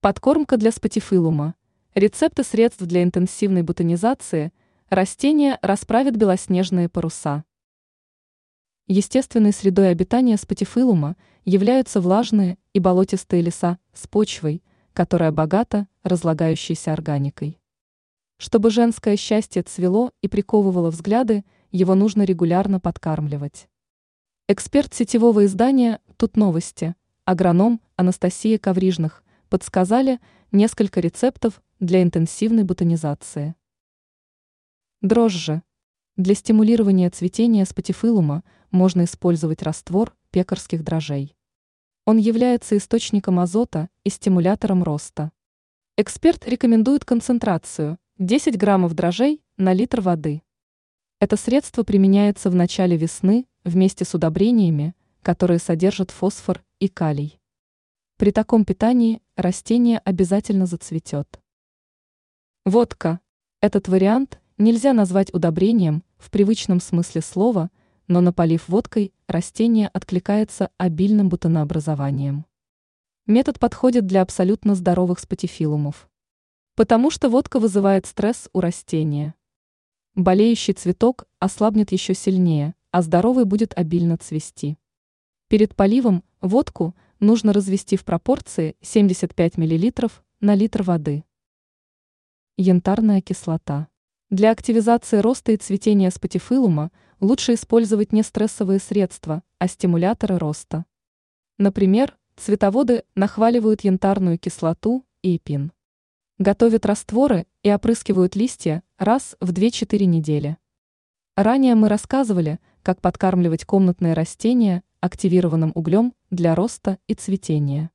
Подкормка для спатифилума. Рецепты средств для интенсивной бутонизации. Растения расправят белоснежные паруса. Естественной средой обитания спатифилума являются влажные и болотистые леса с почвой, которая богата разлагающейся органикой. Чтобы женское счастье цвело и приковывало взгляды, его нужно регулярно подкармливать. Эксперт сетевого издания «Тут новости», агроном Анастасия Коврижных, подсказали несколько рецептов для интенсивной бутонизации. Дрожжи. Для стимулирования цветения спатифилума можно использовать раствор пекарских дрожжей. Он является источником азота и стимулятором роста. Эксперт рекомендует концентрацию 10 граммов дрожжей на литр воды. Это средство применяется в начале весны вместе с удобрениями, которые содержат фосфор и калий. При таком питании растение обязательно зацветет. Водка. Этот вариант нельзя назвать удобрением в привычном смысле слова, но наполив водкой растение откликается обильным бутонообразованием. Метод подходит для абсолютно здоровых спатифилумов. Потому что водка вызывает стресс у растения. Болеющий цветок ослабнет еще сильнее, а здоровый будет обильно цвести. Перед поливом водку – нужно развести в пропорции 75 мл на литр воды. Янтарная кислота. Для активизации роста и цветения спатифилума лучше использовать не стрессовые средства, а стимуляторы роста. Например, цветоводы нахваливают янтарную кислоту и эпин. Готовят растворы и опрыскивают листья раз в 2-4 недели. Ранее мы рассказывали, как подкармливать комнатные растения активированным углем для роста и цветения.